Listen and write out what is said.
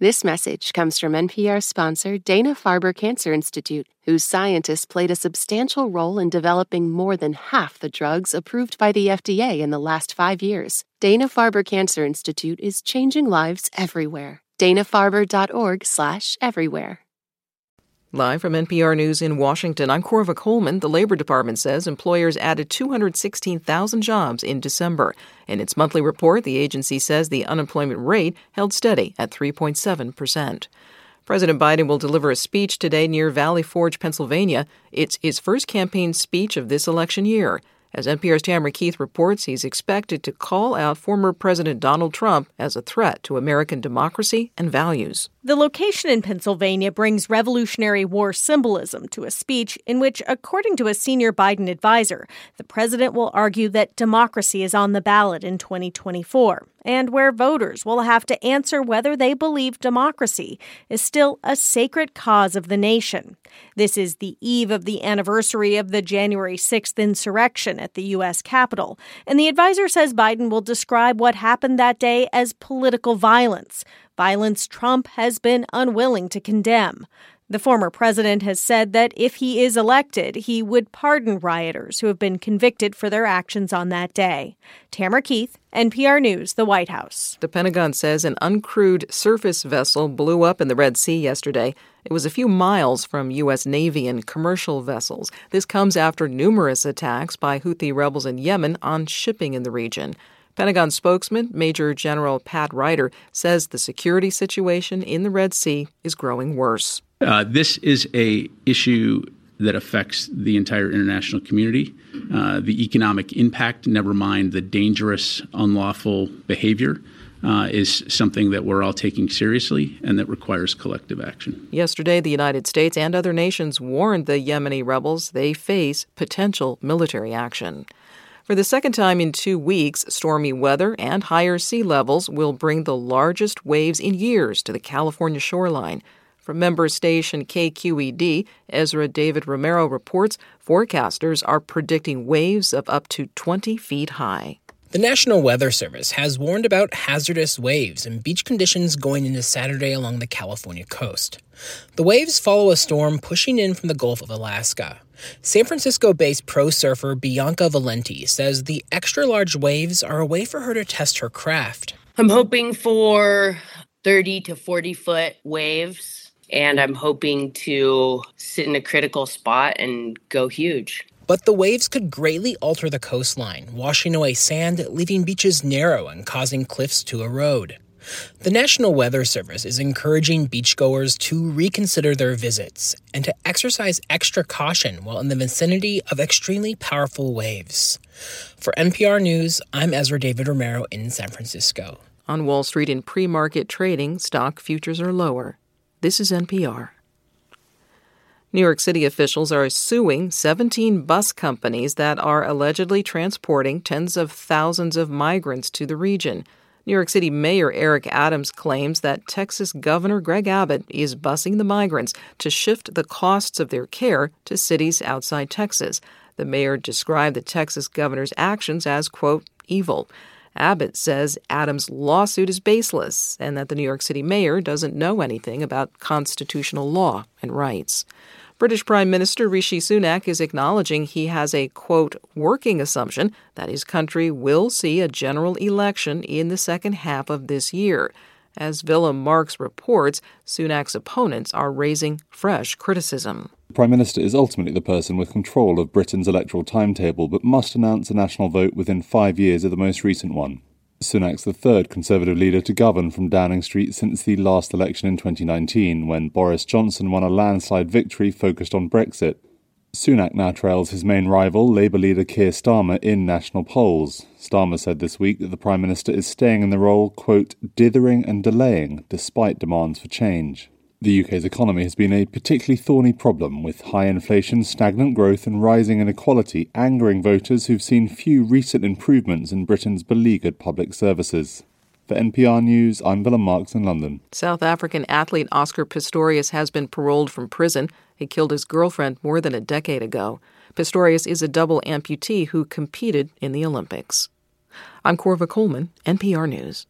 This message comes from NPR sponsor Dana Farber Cancer Institute, whose scientists played a substantial role in developing more than half the drugs approved by the FDA in the last five years. Dana Farber Cancer Institute is changing lives everywhere. DanaFarber.org/everywhere. Live from NPR News in Washington, I'm Corva Coleman. The Labor Department says employers added 216,000 jobs in December. In its monthly report, the agency says the unemployment rate held steady at 3.7 percent. President Biden will deliver a speech today near Valley Forge, Pennsylvania. It's his first campaign speech of this election year. As NPR's Tamara Keith reports, he's expected to call out former President Donald Trump as a threat to American democracy and values. The location in Pennsylvania brings Revolutionary War symbolism to a speech in which, according to a senior Biden advisor, the president will argue that democracy is on the ballot in 2024 and where voters will have to answer whether they believe democracy is still a sacred cause of the nation. This is the eve of the anniversary of the January 6th insurrection at the U.S. Capitol, and the advisor says Biden will describe what happened that day as political violence, violence Trump has been unwilling to condemn. The former president has said that if he is elected, he would pardon rioters who have been convicted for their actions on that day. Tamara Keith, NPR News, the White House. The Pentagon says an uncrewed surface vessel blew up in the Red Sea yesterday. It was a few miles from U.S. Navy and commercial vessels. This comes after numerous attacks by Houthi rebels in Yemen on shipping in the region. Pentagon spokesman Major General Pat Ryder says the security situation in the Red Sea is growing worse. Uh, this is a issue that affects the entire international community. Uh, the economic impact, never mind the dangerous, unlawful behavior, uh, is something that we're all taking seriously and that requires collective action. Yesterday, the United States and other nations warned the Yemeni rebels they face potential military action. For the second time in two weeks, stormy weather and higher sea levels will bring the largest waves in years to the California shoreline. From member station KQED, Ezra David Romero reports forecasters are predicting waves of up to 20 feet high. The National Weather Service has warned about hazardous waves and beach conditions going into Saturday along the California coast. The waves follow a storm pushing in from the Gulf of Alaska. San Francisco based pro surfer Bianca Valenti says the extra large waves are a way for her to test her craft. I'm hoping for 30 to 40 foot waves and I'm hoping to sit in a critical spot and go huge. But the waves could greatly alter the coastline, washing away sand, leaving beaches narrow and causing cliffs to erode. The National Weather Service is encouraging beachgoers to reconsider their visits and to exercise extra caution while in the vicinity of extremely powerful waves. For NPR News, I'm Ezra David Romero in San Francisco. On Wall Street in pre market trading, stock futures are lower. This is NPR. New York City officials are suing 17 bus companies that are allegedly transporting tens of thousands of migrants to the region. New York City Mayor Eric Adams claims that Texas Governor Greg Abbott is busing the migrants to shift the costs of their care to cities outside Texas. The mayor described the Texas governor's actions as, quote, evil. Abbott says Adams' lawsuit is baseless and that the New York City mayor doesn't know anything about constitutional law and rights. British Prime Minister Rishi Sunak is acknowledging he has a, quote, working assumption that his country will see a general election in the second half of this year. As Willem Marx reports, Sunak's opponents are raising fresh criticism. Prime Minister is ultimately the person with control of Britain's electoral timetable, but must announce a national vote within five years of the most recent one. Sunak's the third Conservative leader to govern from Downing Street since the last election in 2019, when Boris Johnson won a landslide victory focused on Brexit. Sunak now trails his main rival, Labour leader Keir Starmer, in national polls. Starmer said this week that the Prime Minister is staying in the role, quote, dithering and delaying despite demands for change. The UK's economy has been a particularly thorny problem, with high inflation, stagnant growth, and rising inequality angering voters who've seen few recent improvements in Britain's beleaguered public services. For NPR News, I'm Willem Marx in London. South African athlete Oscar Pistorius has been paroled from prison. He killed his girlfriend more than a decade ago. Pistorius is a double amputee who competed in the Olympics. I'm Corva Coleman, NPR News.